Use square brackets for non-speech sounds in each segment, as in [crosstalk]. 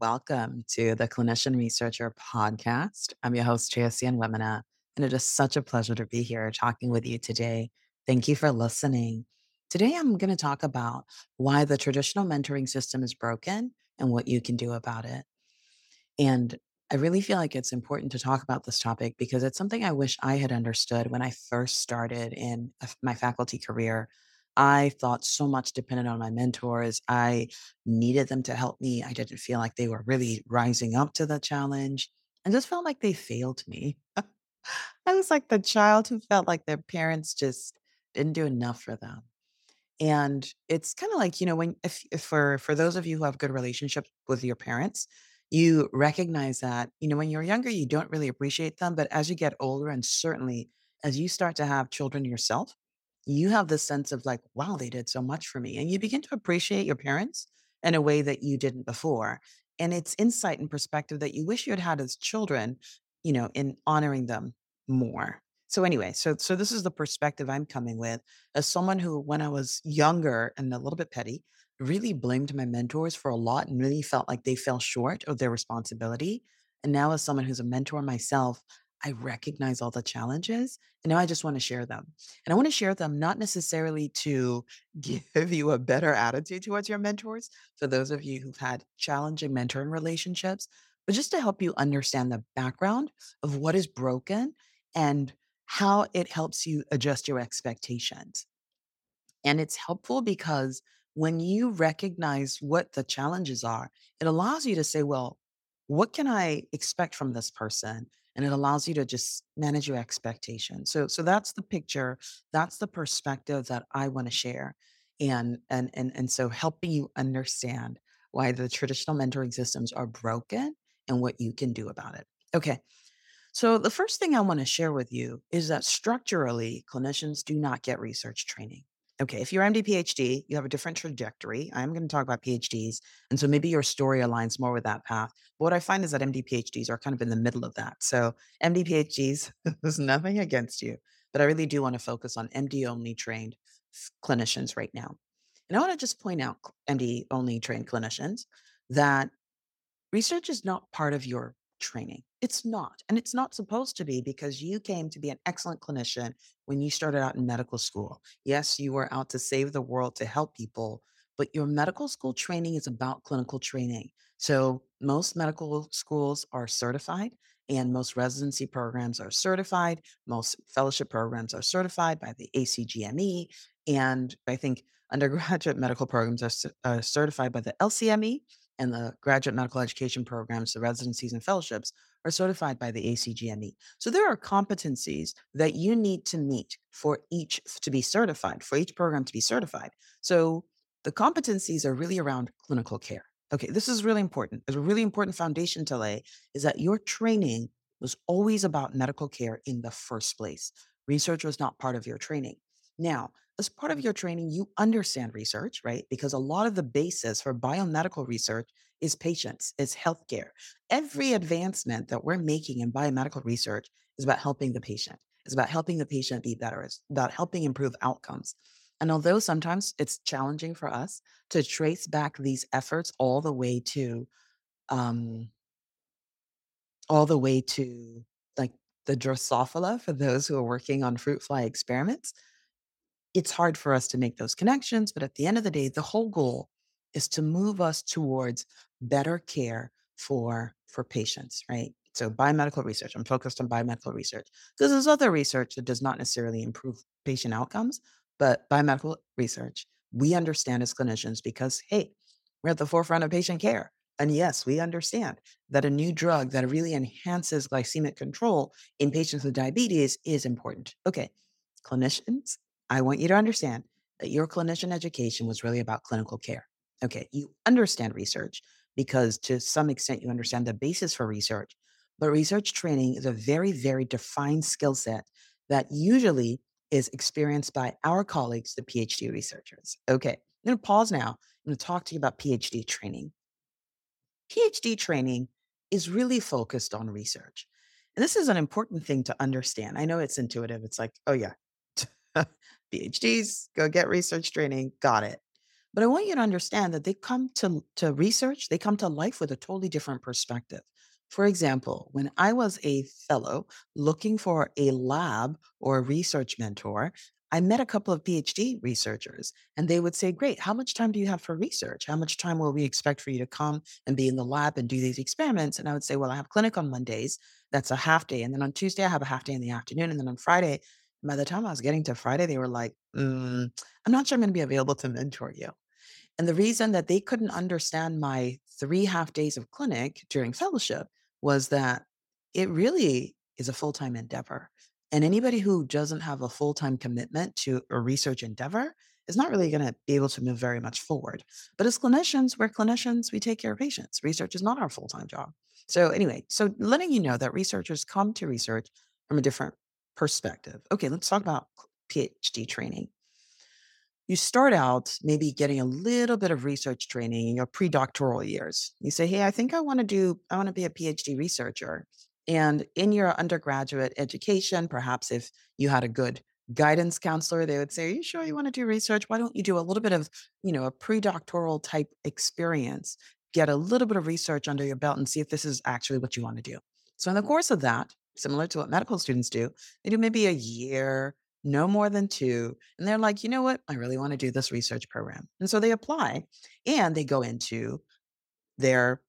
Welcome to the Clinician Researcher Podcast. I'm your host, Toyosi Onwuemene, and it is such a pleasure to be here talking with you today. Thank you for listening. Today, I'm going to talk about why the traditional mentoring system is broken and what you can do about it. And I really feel like it's important to talk about this topic because it's something I wish I had understood when I first started in uh, my faculty career I thought so much depended on my mentors. I needed them to help me. I didn't feel like they were really rising up to the challenge and just felt like they failed me. [laughs] I was like the child who felt like their parents just didn't do enough for them. And it's kind of like, you know, when if, if for for those of you who have good relationships with your parents, you recognize that, you know, when you're younger, you don't really appreciate them, but as you get older and certainly as you start to have children yourself, you have this sense of like, wow, they did so much for me. And you begin to appreciate your parents in a way that you didn't before. And it's insight and perspective that you wish you had had as children, you know, in honoring them more. So anyway, so so this is the perspective I'm coming with as someone who, when I was younger and a little bit petty, really blamed my mentors for a lot and really felt like they fell short of their responsibility. And now, as someone who's a mentor myself, I recognize all the challenges and now I just want to share them. And I want to share them not necessarily to [laughs] give you a better attitude towards your mentors, for those of you who've had challenging mentoring relationships, but just to help you understand the background of what is broken and how it helps you adjust your expectations. And it's helpful because when you recognize what the challenges are, it allows you to say, well, what can I expect from this person? And it allows you to just manage your expectations. So so that's the picture, that's the perspective that I want to share. And and and and so helping you understand why the traditional mentoring systems are broken and what you can do about it. Okay. So the first thing I want to share with you is that structurally clinicians do not get research training. Okay, if you're MD PhD, you have a different trajectory. I'm going to talk about PhDs. And so maybe your story aligns more with that path. But what I find is that MD PhDs are kind of in the middle of that. So MD PhDs, [laughs] there's nothing against you, but I really do want to focus on MD only trained clinicians right now. And I want to just point out, MD only trained clinicians, that research is not part of your training. It's not. And it's not supposed to be because you came to be an excellent clinician when you started out in medical school. Yes, you were out to save the world to help people, but your medical school training is about clinical training. So most medical schools are certified and most residency programs are certified. Most fellowship programs are certified by the ACGME. And I think undergraduate [laughs] medical programs are, are uh, certified by the LCME and the graduate medical education programs, the residencies and fellowships are certified by the ACGME. So there are competencies that you need to meet for each to be certified, for each program to be certified. So the competencies are really around clinical care. Okay, this is really important. A really important foundation to lay is that your training was always about medical care in the first place. Research was not part of your training. Now, as part of your training, you understand research, right? Because a lot of the basis for biomedical research is patients, is healthcare. Every advancement that we're making in biomedical research is about helping the patient. It's about helping the patient be better. It's about helping improve outcomes. And although sometimes it's challenging for us to trace back these efforts all the way to, um, all the way to like the Drosophila for those who are working on fruit fly experiments, it's hard for us to make those connections. But at the end of the day, the whole goal is to move us towards better care for for patients, right? So biomedical research, I'm focused on biomedical research because there's other research that does not necessarily improve patient outcomes, but biomedical research, we understand as clinicians because, hey, we're at the forefront of patient care. And yes, we understand that a new drug that really enhances glycemic control in patients with diabetes is important. Okay, clinicians, I want you to understand that your clinician education was really about clinical care. Okay, you understand research because to some extent you understand the basis for research, but research training is a very, very defined skill set that usually is experienced by our colleagues, the PhD researchers. Okay, I'm to pause now. I'm to talk to you about PhD training. PhD training is really focused on research. And this is an important thing to understand. I know it's intuitive. It's like, oh, yeah, [laughs] PhDs, go get research training, got it. But I want you to understand that they come to, to research, they come to life with a totally different perspective. For example, when I was a fellow looking for a lab or a research mentor, I met a couple of PhD researchers and they would say, Great, how much time do you have for research? How much time will we expect for you to come and be in the lab and do these experiments? And I would say, Well, I have clinic on Mondays. That's a half day. And then on Tuesday, I have a half day in the afternoon. And then on Friday, by the time I was getting to Friday, they were like, mm, I'm not sure I'm going to be available to mentor you. And the reason that they couldn't understand my three half days of clinic during fellowship was that it really is a full time endeavor. And anybody who doesn't have a full time commitment to a research endeavor is not really going to be able to move very much forward. But as clinicians, we're clinicians, we take care of patients. Research is not our full time job. So, anyway, so letting you know that researchers come to research from a different perspective. Okay, let's talk about PhD training you start out maybe getting a little bit of research training in your pre-doctoral years. You say, "Hey, I think I want to do I want to be a PhD researcher." And in your undergraduate education, perhaps if you had a good guidance counselor, they would say, "Are you sure you want to do research? Why don't you do a little bit of, you know, a pre-doctoral type experience? Get a little bit of research under your belt and see if this is actually what you want to do." So in the course of that, similar to what medical students do, they do maybe a year, no more than 2, and they're like, "You know what? I really wanna do this research program." And so they apply, and they go into their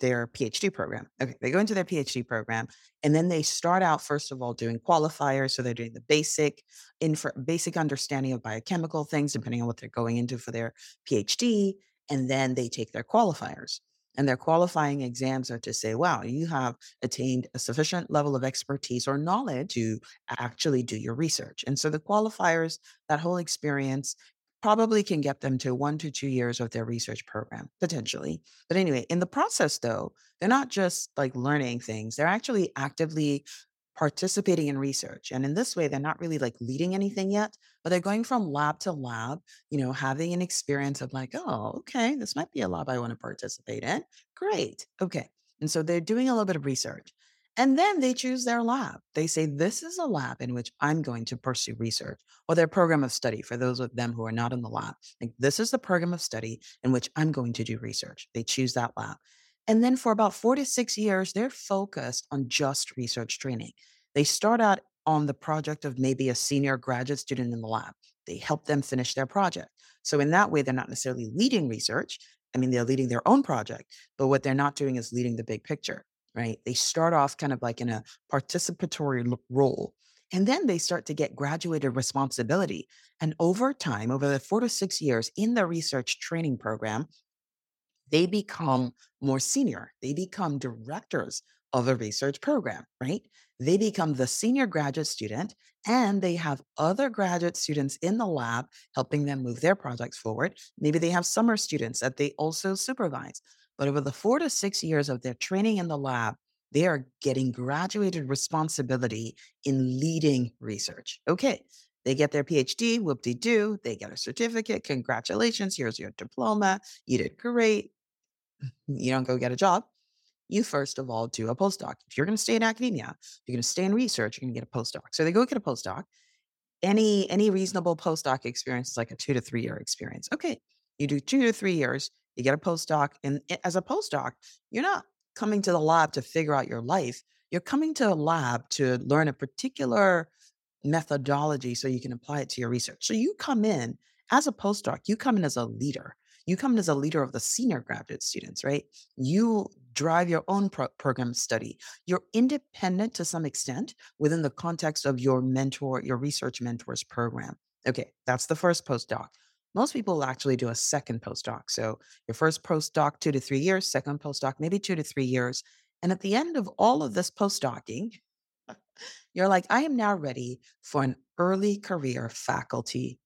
their PhD program. Okay, they go into their PhD program, and then they start out, first of all, doing qualifiers, so they're doing the basic info basic understanding of biochemical things, depending on what they're going into for their PhD, and then they take their qualifiers. And their qualifying exams are to say, wow, you have attained a sufficient level of expertise or knowledge to actually do your research. And so the qualifiers, that whole experience, probably can get them to one to two years of their research program, potentially. But anyway, in the process, though, they're not just like learning things, they're actually actively participating in research. And in this way, they're not really like leading anything yet, but they're going from lab to lab, you know, having an experience of like, oh, okay, this might be a lab I want to participate in. Great. Okay. And so they're doing a little bit of research. And then they choose their lab. They say, This is a lab in which I'm going to pursue research, or their program of study for those of them who are not in the lab. Like, this is the program of study in which I'm going to do research. They choose that lab. And then for about four to six years, they're focused on just research training. They start out on the project of maybe a senior graduate student in the lab. They help them finish their project. So, in that way, they're not necessarily leading research. I mean, they're leading their own project, but what they're not doing is leading the big picture, right? They start off kind of like in a participatory role. And then they start to get graduated responsibility. And over time, over the four to six years in the research training program, they become more senior. They become directors of a research program, right? They become the senior graduate student and they have other graduate students in the lab helping them move their projects forward. Maybe they have summer students that they also supervise. But over the four to six years of their training in the lab, they are getting graduated responsibility in leading research. Okay, they get their PhD, whoop de doo, they get a certificate. Congratulations, here's your diploma. You did great. You don't go get a job. You first of all do a postdoc. If you're going to stay in academia, you're going to stay in research, you're going to get a postdoc. So they go get a postdoc. Any any reasonable postdoc experience is like a two to three year experience. Okay, you do two to three years, you get a postdoc, and as a postdoc, you're not coming to the lab to figure out your life. You're coming to a lab to learn a particular methodology so you can apply it to your research. So you come in as a postdoc, you come in as a leader. You come as a leader of the senior graduate students, right? You drive your own pro- program study. You're independent to some extent within the context of your mentor, your research mentor's program. Okay, that's the first postdoc. Most people actually do a second postdoc. So your first postdoc, two to three years, second postdoc, maybe two to three years. And at the end of all of this postdocing, [laughs] you're like, I am now ready for an early career faculty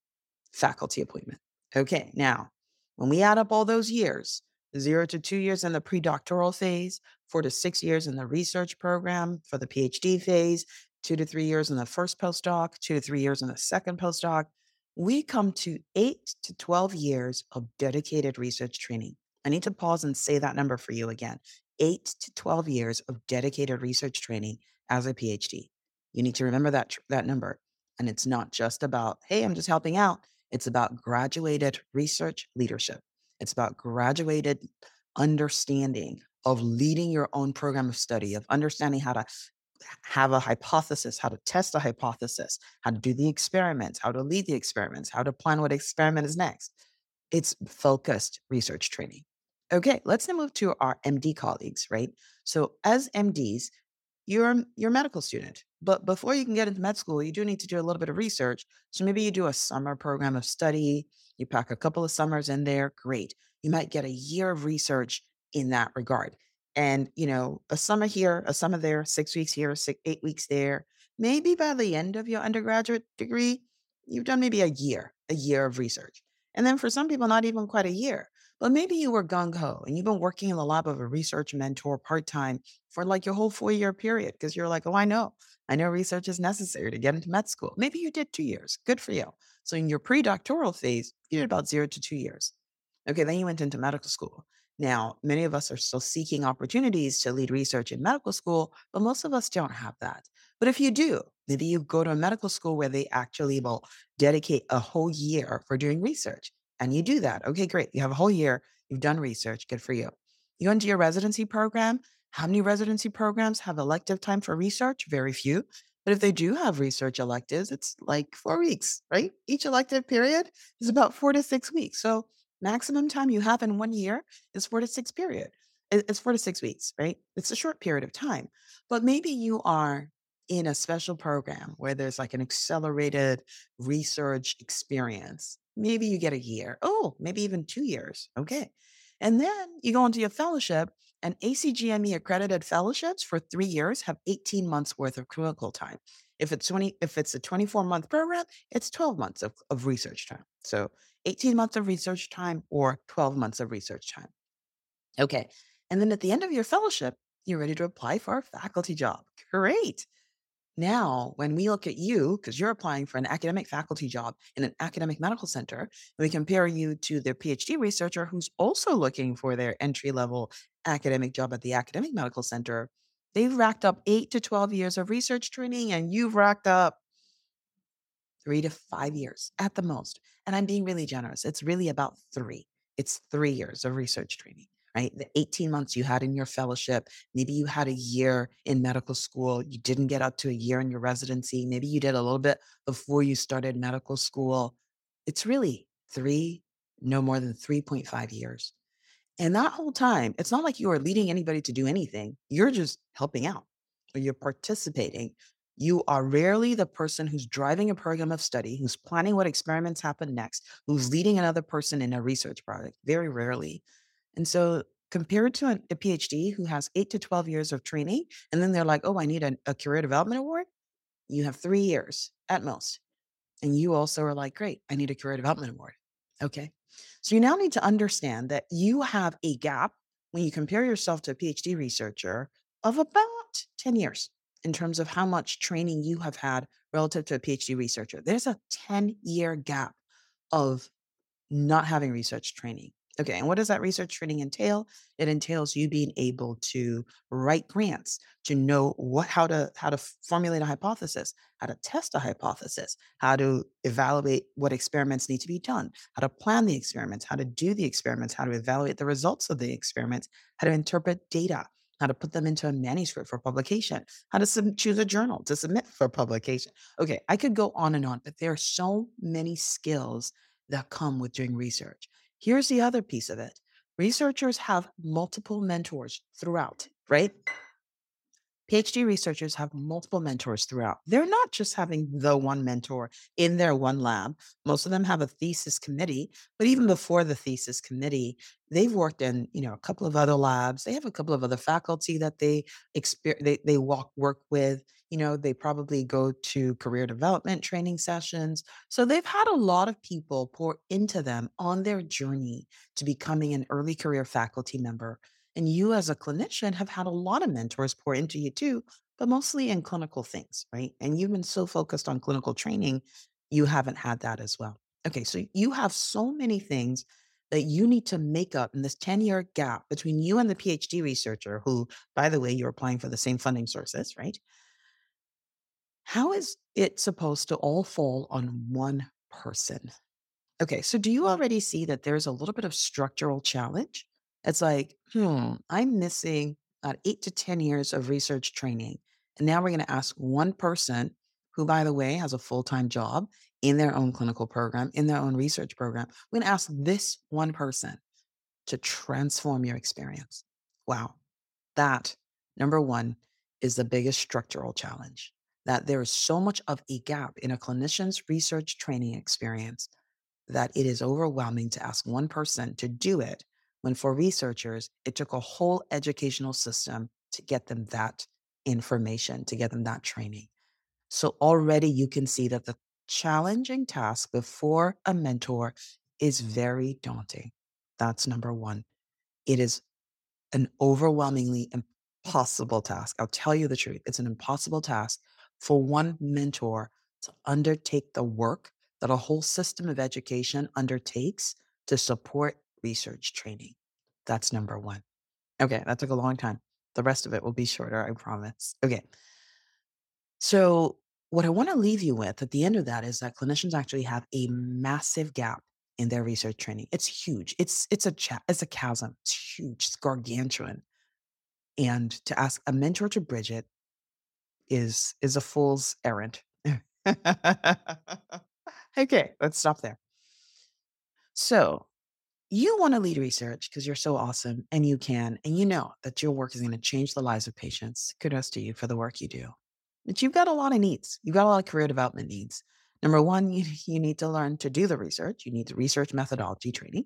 faculty appointment. Okay, now when we add up all those years, zero to two years in the pre-doctoral phase, four to six years in the research program for the PhD phase, two to three years in the first postdoc, two to three years in the second postdoc, we come to eight to 12 years of dedicated research training. I need to pause and say that number for you again eight to 12 years of dedicated research training as a PhD. You need to remember that, that number. And it's not just about, hey, I'm just helping out. It's about graduated research leadership. It's about graduated understanding of leading your own program of study, of understanding how to have a hypothesis, how to test a hypothesis, how to do the experiments, how to lead the experiments, how to plan what experiment is next. It's focused research training. Okay, let's now move to our MD colleagues, right? So, as MDs, you're you're a medical student, but before you can get into med school, you do need to do a little bit of research. So maybe you do a summer program of study. You pack a couple of summers in there. Great. You might get a year of research in that regard. And you know, a summer here, a summer there, six weeks here, six, eight weeks there. Maybe by the end of your undergraduate degree, you've done maybe a year, a year of research. And then for some people, not even quite a year. But maybe you were gung ho and you've been working in the lab of a research mentor part time for like your whole four year period because you're like, oh, I know. I know research is necessary to get into med school. Maybe you did two years. Good for you. So in your pre doctoral phase, you did about zero to two years. Okay, then you went into medical school. Now, many of us are still seeking opportunities to lead research in medical school, but most of us don't have that. But if you do, maybe you go to a medical school where they actually will dedicate a whole year for doing research and you do that. Okay, great. You have a whole year, you've done research, good for you. You go into your residency program. How many residency programs have elective time for research? Very few. But if they do have research electives, it's like four weeks, right? Each elective period is about four to six weeks. So maximum time you have in one year is four to six period. It's four to six weeks, right? It's a short period of time. But maybe you are in a special program where there's like an accelerated research experience. Maybe you get a year. Oh, maybe even two years. Okay. And then you go into your fellowship, and ACGME accredited fellowships for three years have 18 months worth of clinical time. If it's 20, if it's a 24 month program, it's 12 months of, of research time. So 18 months of research time or 12 months of research time. Okay. And then at the end of your fellowship, you're ready to apply for a faculty job. Great. Now, when we look at you, because you're applying for an academic faculty job in an academic medical center, we compare you to the PhD researcher who's also looking for their entry level academic job at the academic medical center, they've racked up eight to 12 years of research training, and you've racked up three to five years at the most. And I'm being really generous. It's really about three. It's three years of research training, right? The 18 months you had in your fellowship, maybe you had a year in medical school, you didn't get up to a year in your residency, maybe you did a little bit before you started medical school. It's really three, no more than 3.5 years. And that whole time, it's not like you are leading anybody to do anything. You're just helping out or you're participating. You are rarely the person who's driving a program of study, who's planning what experiments happen next, who's leading another person in a research project. Very rarely. And so, compared to a, a PhD who has eight to 12 years of training, and then they're like, oh, I need a, a career development award, you have three years at most. And you also are like, great, I need a career development award. Okay. So you now need to understand that you have a gap when you compare yourself to a PhD researcher of about 10 years in terms of how much training you have had relative to a PhD researcher. There's a 10 year gap of not having research training. Okay, and what does that research training entail? It entails you being able to write grants, to know what how to how to formulate a hypothesis, how to test a hypothesis, how to evaluate what experiments need to be done, how to plan the experiments, how to do the experiments, how to evaluate the results of the experiments, how to interpret data, how to put them into a manuscript for publication, how to sub- choose a journal to submit for publication. Okay, I could go on and on, but there are so many skills that come with doing research. Here's the other piece of it researchers have multiple mentors throughout, right? PhD researchers have multiple mentors throughout. They're not just having the one mentor in their one lab. Most of them have a thesis committee, but even before the thesis committee, they've worked in, you know, a couple of other labs. They have a couple of other faculty that they exper- they they walk work with. You know, they probably go to career development training sessions. So they've had a lot of people pour into them on their journey to becoming an early career faculty member and you, as a clinician, have had a lot of mentors pour into you too, but mostly in clinical things, right? And you've been so focused on clinical training, you haven't had that as well. Okay, so you have so many things that you need to make up in this 10 year gap between you and the PhD researcher, who, by the way, you're applying for the same funding sources, right? How is it supposed to all fall on one person? Okay, so do you already see that there's a little bit of structural challenge? It's like, hmm, I'm missing about eight to 10 years of research training. And now we're going to ask one person who, by the way, has a full time job in their own clinical program, in their own research program. We're going to ask this one person to transform your experience. Wow. That, number one, is the biggest structural challenge. That there is so much of a gap in a clinician's research training experience that it is overwhelming to ask one person to do it when for researchers, it took a whole educational system to get them that information, to get them that training. So already you can see that the challenging task before a mentor is very daunting. That's number one. It is an overwhelmingly impossible task. I'll tell you the truth. It's an impossible task for one mentor to undertake the work that a whole system of education undertakes to support research training. That's number one. Okay, that took a long time. The rest of it will be shorter, I promise. Okay. So, what I want to leave you with at the end of that is that clinicians actually have a massive gap in their research training. It's huge. It's it's a cha- it's a chasm. It's huge. It's gargantuan. And to ask a mentor to bridge it is is a fool's errand. [laughs] okay, let's stop there. So, you want to lead research because you're so awesome and you can, and you know that your work is going to change the lives of patients. Kudos to you for the work you do. But you've got a lot of needs. You've got a lot of career development needs. Number one, you, you need to learn to do the research. You need the research methodology training.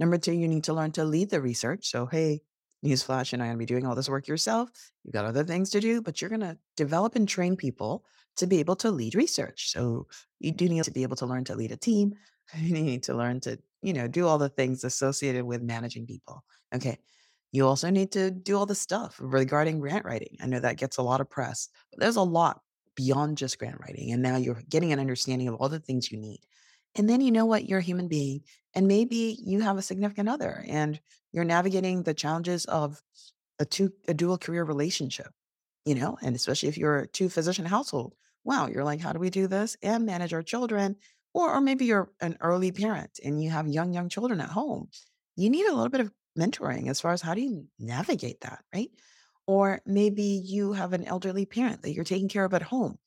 Number two, you need to learn to lead the research. So, hey, newsflash, you're not going to be doing all this work yourself. You've got other things to do, but you're going to develop and train people to be able to lead research. So, you do need to be able to learn to lead a team. [laughs] You need to learn to you know, do all the things associated with managing people. Okay. You also need to do all the stuff regarding grant writing. I know that gets a lot of press, but there's a lot beyond just grant writing. And now you're getting an understanding of all the things you need. And then you know what? You're a human being. And maybe you have a significant other and you're navigating the challenges of a two a dual career relationship, you know, and especially if you're a two physician household. Wow, you're like, how do we do this and manage our children or, or maybe you're an early parent and you have young, young children at home. You need a little bit of mentoring as far as how do you navigate that, right? Or maybe you have an elderly parent that you're taking care of at home.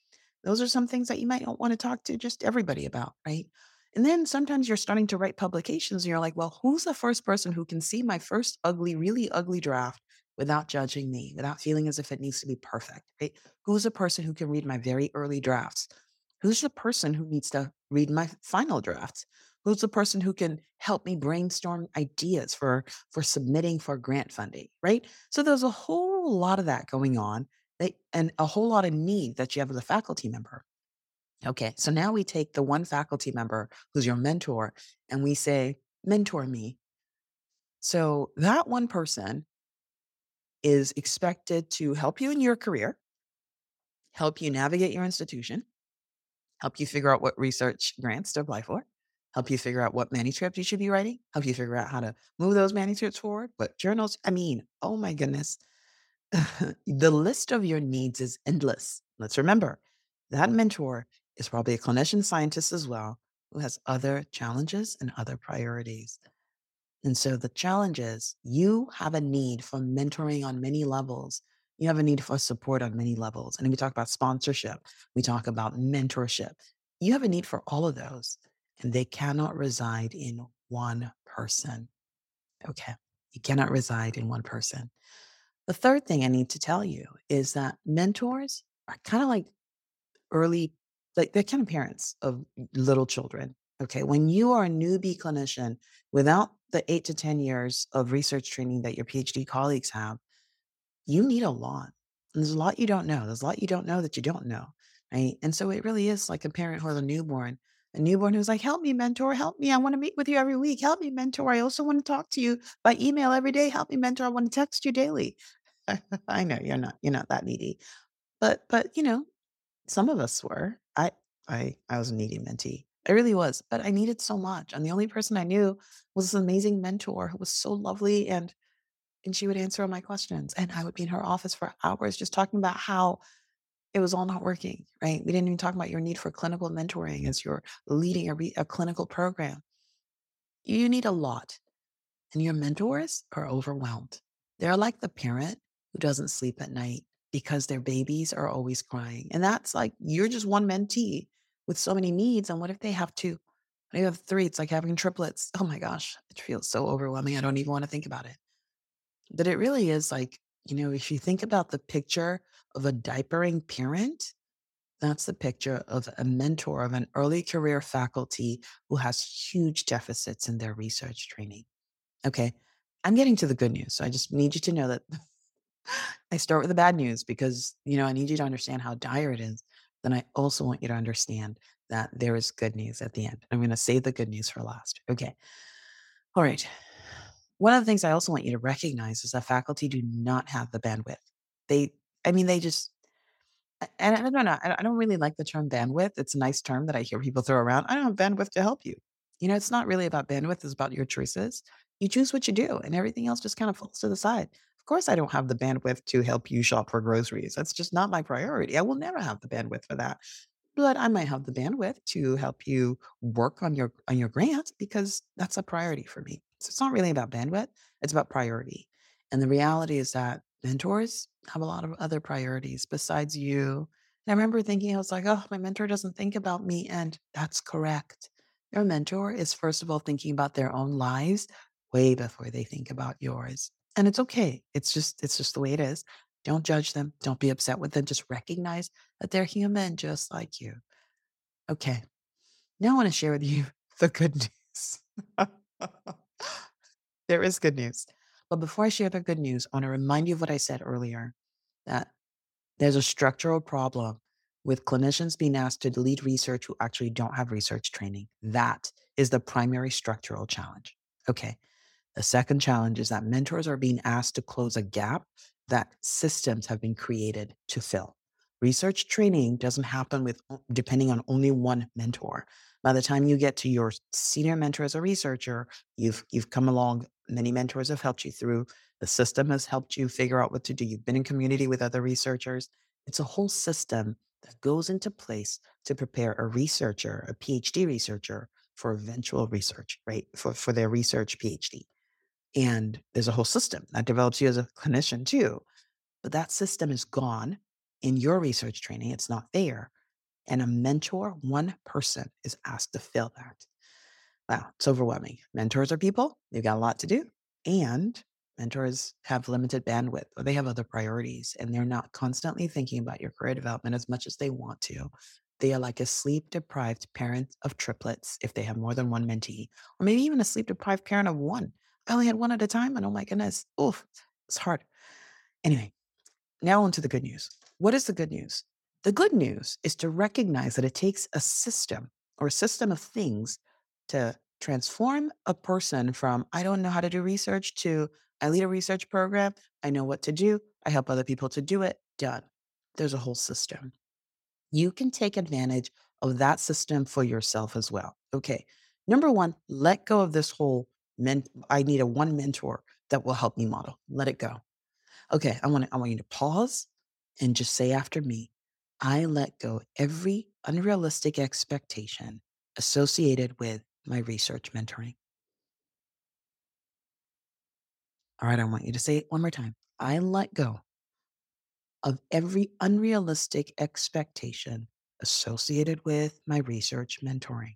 Those are some things that you might not want to talk to just everybody about, right? And then sometimes you're starting to write publications and you're like, well, who's the first person who can see my first ugly, really ugly draft without judging me, without feeling as if it needs to be perfect, right? Who's the person who can read my very early drafts Who's the person who needs to read my final draft? Who's the person who can help me brainstorm ideas for for submitting for grant funding, right? So there's a whole lot of that going on that, and a whole lot of need that you have as a faculty member. Okay, so now we take the one faculty member who's your mentor and we say, mentor me. So that one person is expected to help you in your career, help you navigate your institution, help you figure out what research grants to apply for, help you figure out what manuscript you should be writing, help you figure out how to move those manuscripts forward, what journals. I mean, oh my goodness. [laughs] the list of your needs is endless. Let's remember that mentor is probably a clinician scientist as well who has other challenges and other priorities. And so the challenge is you have a need for mentoring on many levels you have a need for support on many levels. And we talk about sponsorship, we talk about mentorship. You have a need for all of those, and they cannot reside in one person. Okay. You cannot reside in one person. The third thing I need to tell you is that mentors are kind of like early, like they're kind of parents of little children. Okay. When you are a newbie clinician without the eight to 10 years of research training that your PhD colleagues have, you need a lot. And there's a lot you don't know. There's a lot you don't know that you don't know. Right. And so it really is like a parent who has a newborn, a newborn who's like, help me, mentor, help me. I want to meet with you every week. Help me, mentor. I also want to talk to you by email every day. Help me, mentor. I want to text you daily. [laughs] I know you're not, you're not that needy. But but you know, some of us were. I I I was a needy mentee. I really was, but I needed so much. And the only person I knew was this amazing mentor who was so lovely and and she would answer all my questions. And I would be in her office for hours just talking about how it was all not working, right? We didn't even talk about your need for clinical mentoring as you're leading a, re- a clinical program. You need a lot, and your mentors are overwhelmed. They're like the parent who doesn't sleep at night because their babies are always crying. And that's like, you're just one mentee with so many needs. And what if they have two? What if you have three? It's like having triplets. Oh my gosh, it feels so overwhelming. I don't even want to think about it. But it really is like, you know, if you think about the picture of a diapering parent, that's the picture of a mentor of an early career faculty who has huge deficits in their research training. Okay. I'm getting to the good news. So I just need you to know that [laughs] I start with the bad news because, you know, I need you to understand how dire it is. Then I also want you to understand that there is good news at the end. I'm going to save the good news for last. Okay. All right. One of the things I also want you to recognize is that faculty do not have the bandwidth. They, I mean, they just, and I don't know, I don't really like the term bandwidth. It's a nice term that I hear people throw around. I don't have bandwidth to help you. You know, it's not really about bandwidth, it's about your choices. You choose what you do, and everything else just kind of falls to the side. Of course, I don't have the bandwidth to help you shop for groceries. That's just not my priority. I will never have the bandwidth for that but I might have the bandwidth to help you work on your on your grant because that's a priority for me. So it's not really about bandwidth, it's about priority. And the reality is that mentors have a lot of other priorities besides you. And I remember thinking, I was like, oh, my mentor doesn't think about me. And that's correct. Your mentor is, first of all, thinking about their own lives way before they think about yours. And it's okay. It's just, it's just the way it is. Don't judge them. Don't be upset with them. Just recognize that they're human just like you. Okay. Now I want to share with you [laughs] the good news. [laughs] there is good news. But before I share the good news, I want to remind you of what I said earlier that there's a structural problem with clinicians being asked to lead research who actually don't have research training. That is the primary structural challenge. Okay. The second challenge is that mentors are being asked to close a gap that systems have been created to fill. Research training doesn't happen with depending on only one mentor. By the time you get to your senior mentor as a researcher, you've you've come along. Many mentors have helped you through. The system has helped you figure out what to do. You've been in community with other researchers. It's a whole system that goes into place to prepare a researcher, a PhD researcher, for eventual research, right? For for their research PhD. And there's a whole system that develops you as a clinician too. But that system is gone in your research training. It's not there. And a mentor, one person, is asked to fill that. Wow, it's overwhelming. Mentors are people, they've got a lot to do. And mentors have limited bandwidth or they have other priorities and they're not constantly thinking about your career development as much as they want to. They are like a sleep deprived parent of triplets if they have more than one mentee, or maybe even a sleep deprived parent of one. I only had one at a time, and oh my goodness, oof, it's hard. Anyway, now on to the good news. What is the good news? The good news is to recognize that it takes a system or a system of things to transform a person from I don't know how to do research to I lead a research program, I know what to do, I help other people to do it, done. There's a whole system. You can take advantage of that system for yourself as well. Okay. Number one, let go of this whole men- I need a one mentor that will help me model. Let it go. Okay, I want to, I want you to pause and just say after me, I let go every unrealistic expectation associated with my research mentoring. All right, I want you to say it one more time. I let go of every unrealistic expectation associated with my research mentoring.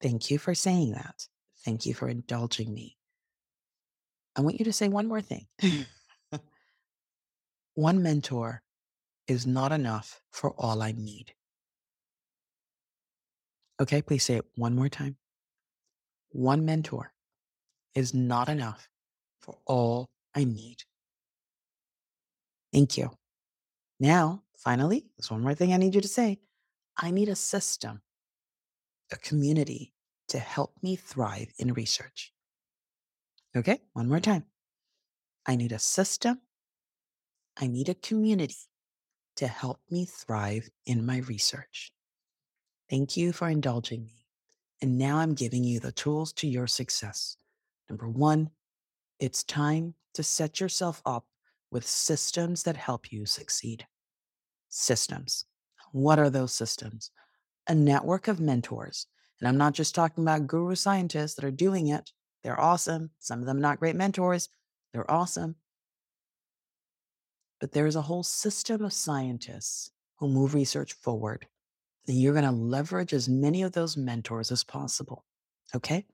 Thank you for saying that. Thank you for indulging me. I want you to say one more thing. One mentor is not enough for all I need. Okay, please say it one more time. One mentor is not enough for all I need. Thank you. Now, finally, there's one more thing I need you to say. I need a system, a community to help me thrive in research. Okay, one more time. I need a system, I need a community to help me thrive in my research. Thank you for indulging me. And now I'm giving you the tools to your success. Number one, it's time to set yourself up with systems that help you succeed. Systems. What are those systems? A network of mentors. And I'm not just talking about guru scientists that are doing it. They're awesome. Some of them not great mentors. They're awesome. But there is a whole system of scientists who move research forward. And you're going to leverage as many of those mentors as possible. Okay?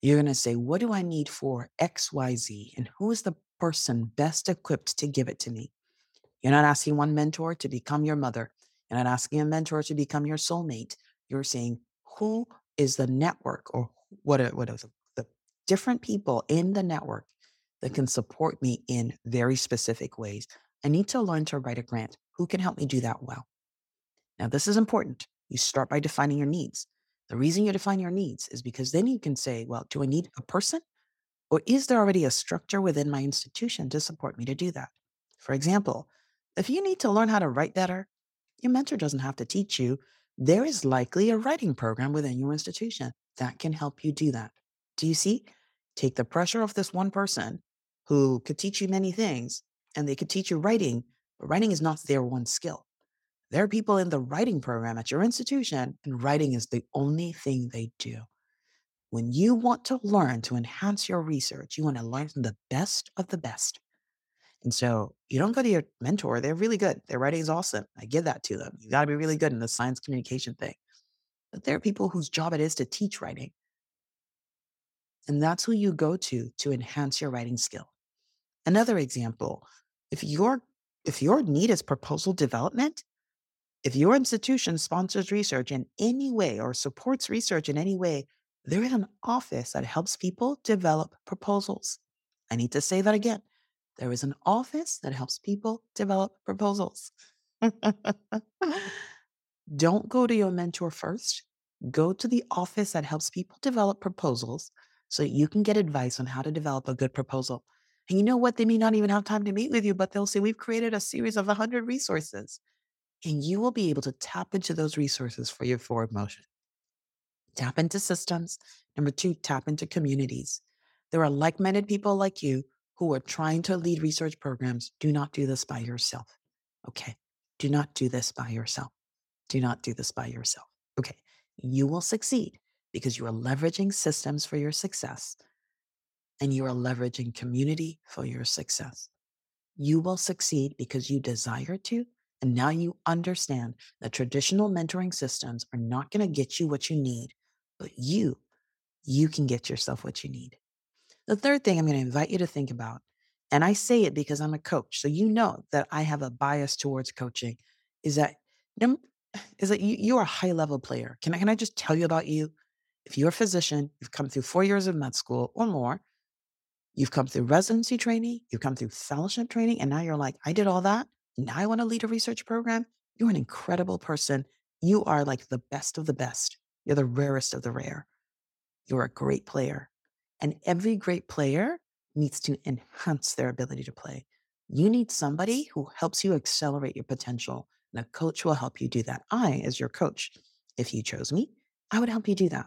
You're going to say, What do I need for XYZ? And who is the person best equipped to give it to me? You're not asking one mentor to become your mother. You're not asking a mentor to become your soulmate. You're saying, Who is the network or what are, what are the, the different people in the network that can support me in very specific ways? I need to learn to write a grant. Who can help me do that well? Now, this is important. You start by defining your needs. The reason you define your needs is because then you can say, well, do I need a person? Or is there already a structure within my institution to support me to do that? For example, if you need to learn how to write better, your mentor doesn't have to teach you. There is likely a writing program within your institution that can help you do that. Do you see? Take the pressure off this one person who could teach you many things and they could teach you writing, but writing is not their one skill. There are people in the writing program at your institution, and writing is the only thing they do. When you want to learn to enhance your research, you want to learn from the best of the best. And so you don't go to your mentor, they're really good. Their writing is awesome. I give that to them. You got to be really good in the science communication thing. But there are people whose job it is to teach writing. And that's who you go to to enhance your writing skill. Another example, if your if your need is proposal development, if your institution sponsors research in any way or supports research in any way, there is an office that helps people develop proposals. I need to say that again. There is an office that helps people develop proposals. [laughs] Don't go to your mentor first. Go to the office that helps people develop proposals so you can get advice on how to develop a good proposal. And you know what? They may not even have time to meet with you, but they'll say, We've created a series of 100 resources and you will be able to tap into those resources for your forward motion. Tap into systems. Number two, tap into communities. There are like minded people like you who are trying to lead research programs. Do not do this by yourself. Okay. Do not do this by yourself. Do not do this by yourself. Okay. You will succeed because you are leveraging systems for your success and you are leveraging community for your success. You will succeed because you desire to and now you understand that traditional mentoring systems are not going to get you what you need, but you, you can get yourself what you need. The third thing I'm going to invite you to think about, and I say it because I'm a coach, so you know that I have a bias towards coaching, is that is that you, you are a high level player. Can I, can I just tell you about you? If you're a physician, you've come through four years of med school or more, you've come through residency training, you've come through fellowship training, and now you're like, I did all that now I want to lead a research program. You're an incredible person. You are like the best of the best. You're the rarest of the rare. You're a great player. And every great player needs to enhance their ability to play. You need somebody who helps you accelerate your potential. And a coach will help you do that. I, as your coach, if you chose me, I would help you do that.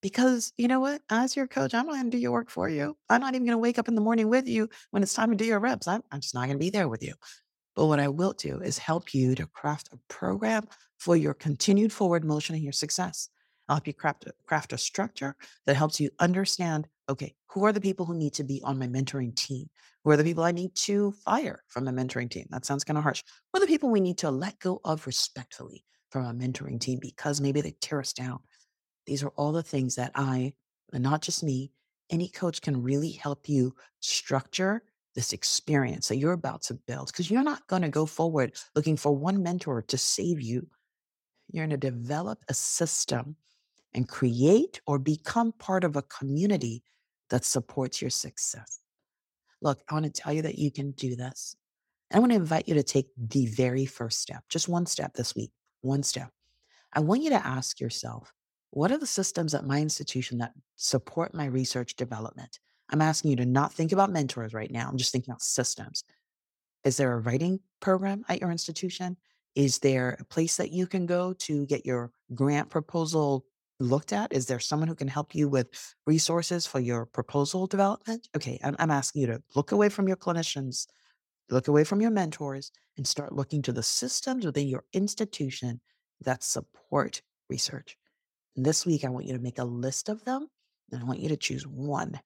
Because you know what? As your coach, I'm not going to do your work for you. I'm not even going to wake up in the morning with you when it's time to do your reps. I'm, I'm just not going to be there with you. But what I will do is help you to craft a program for your continued forward motion and your success. I'll help you craft craft a structure that helps you understand okay, who are the people who need to be on my mentoring team? Who are the people I need to fire from the mentoring team? That sounds kind of harsh. Who are the people we need to let go of respectfully from a mentoring team because maybe they tear us down? These are all the things that I, and not just me, any coach can really help you structure this experience that you're about to build because you're not going to go forward looking for one mentor to save you. You're going to develop a system and create or become part of a community that supports your success. Look, I want to tell you that you can do this. I want to invite you to take the very first step, just one step this week, one step. I want you to ask yourself, what are the systems at my institution that support my research development? I'm asking you to not think about mentors right now. I'm just thinking about systems. Is there a writing program at your institution? Is there a place that you can go to get your grant proposal looked at? Is there someone who can help you with resources for your proposal development? Okay, I'm, I'm asking you to look away from your clinicians, look away from your mentors, and start looking to the systems within your institution that support research. This week, I want you to make a list of them, and I want you to choose one.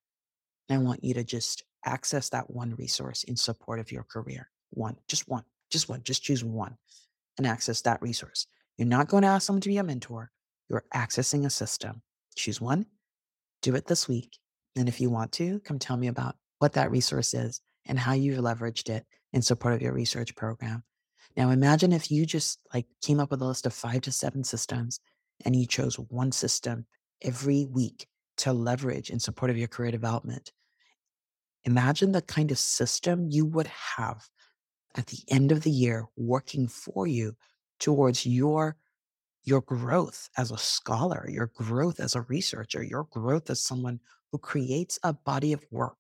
I want you to just access that one resource in support of your career. One, just one, just one, just choose one and access that resource. You're not going to ask someone to be a mentor. You're accessing a system. Choose one, do it this week. And if you want to, come tell me about what that resource is and how you've leveraged it in support of your research program. Now imagine if you just like came up with a list of five to seven systems and you chose one system every week to leverage in support of your career development. Imagine the kind of system you would have at the end of the year working for you towards your your growth as a scholar, your growth as a researcher, your growth as someone who creates a body of work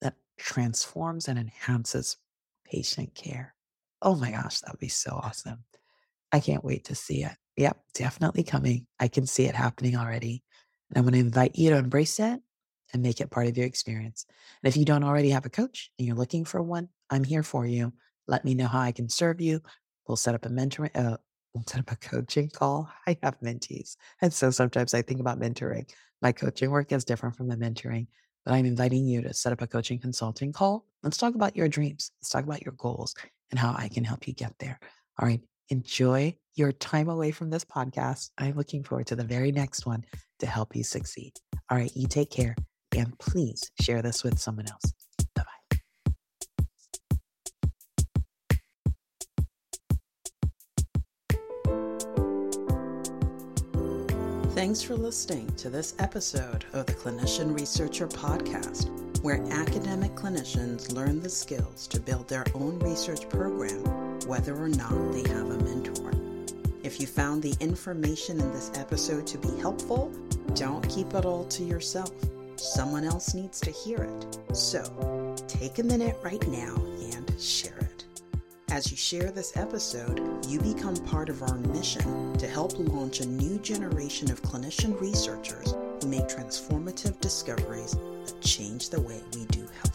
that transforms and enhances patient care. Oh my gosh, that would be so awesome. I can't wait to see it. Yep, definitely coming. I can see it happening already. And I'm going to invite you to embrace it and make it part of your experience. And if you don't already have a coach and you're looking for one, I'm here for you. Let me know how I can serve you. We'll set up a mentoring, uh, we'll set up a coaching call. [laughs] I have mentees. And so sometimes I think about mentoring. My coaching work is different from the mentoring, but I'm inviting you to set up a coaching consulting call. Let's talk about your dreams. Let's talk about your goals and how I can help you get there. All right. Enjoy your time away from this podcast. I'm looking forward to the very next one to help you succeed. All right. You take care and please share this with someone else. Bye bye. Thanks for listening to this episode of the Clinician Researcher Podcast, where academic clinicians learn the skills to build their own research program, whether or not they have a mentor. If you found the information in this episode to be helpful, don't keep it all to yourself. Someone else needs to hear it. So take a minute right now and share it. As you share this episode, you become part of our mission to help launch a new generation of clinician researchers who make transformative discoveries that change the way we do healthcare.